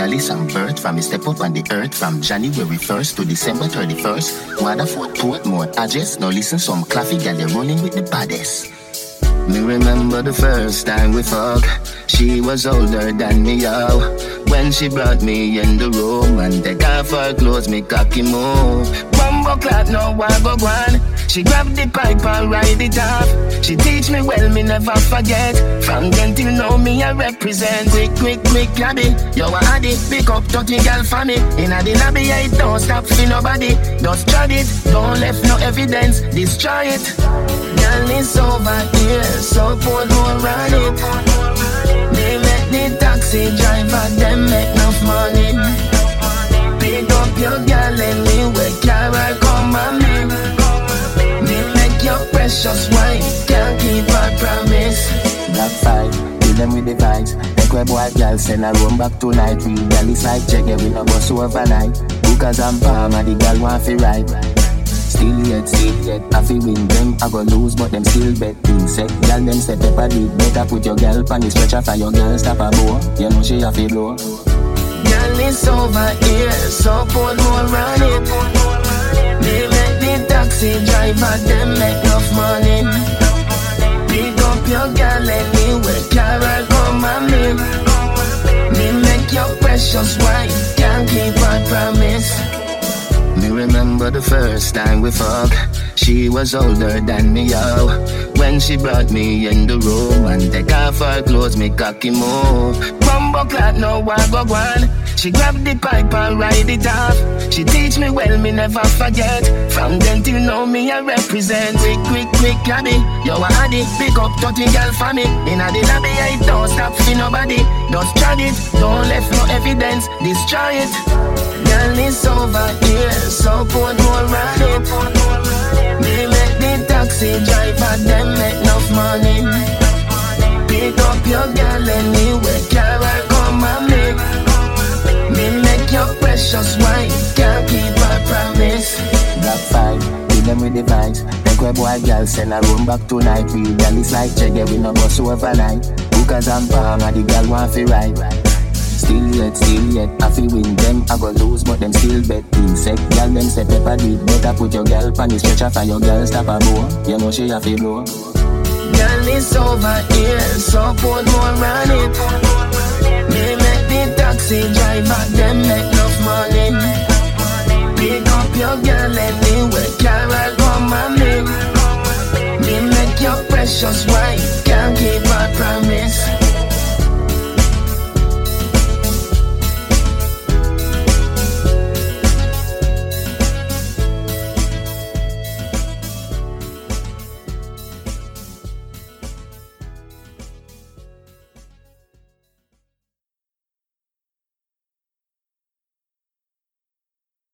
some birth from me step up on the earth from January 1st to December 31st. Waterford, Portmore, I just no listen some claffy gal they rolling with the baddest. Me remember the first time we fuck. She was older than me, yo. When she brought me in the room and take off her clothes, me cocky move. Bumbo clap, no I go one. She grabbed the pipe and ride it off. She teach me well, me never forget. From then till now, me I represent. Quick, quick, quick, labby. Yo, I had it. Pick up 30 girl for me. In the lobby, I don't stop for nobody. Just try it. Don't left no evidence. Destroy it. Girl, it's over here. So put more on it. They make the taxi driver, them make enough money. Pick up your girl anyway, carry come on me Me make your precious with the vibes. Take web white girl, send her room back tonight. We girl is like check we no bus overnight. Because I'm palm, and the girl want fi ride. Still yet, still yet, I fi win them, I go lose, but them still bet. Insect, girl them say pepper deep, better put your girl on the stretcher for your girl stop a bow. You know she a fi blow. Girl is over here, so put more on it taxi driver, them make enough money. Pick up your girl anywhere, Carol, precious wife, can't keep her promise. Me remember the first time we fuck. She was older than me, yo. When she brought me in the room and take off her clothes, me cocky move. Bumbo clock, no I go one. She grabbed the pipe and ride it off. She teach me well, me never forget. From then till now, me I represent. Quick, quick, quick, cabby. Yo, I had it. Pick up 30 girl for me. In a the lobby, I don't stop for nobody. Just try it. Don't left no evidence. Destroy it. Girl, it's over here. So put more on it. Me make the taxi driver, them make enough money. Pick up your girl anyway, carry come and me. Me make your precious wife, can't keep her promise. Black five, them with the vibes. Make web boy girl send a room back tonight. We girl is like check, we no bus overnight. Because I'm and the girl want fi ride. Still yet, still yet, I feel win them, I go lose, but them still bet. Insect, girl, them say pepper deep, better put your girl on the stretcher for your girl stop a bow. You know she have to blow. Girl, it's over here, so put more on it. Me make the taxi driver, precious why you can't keep my promise.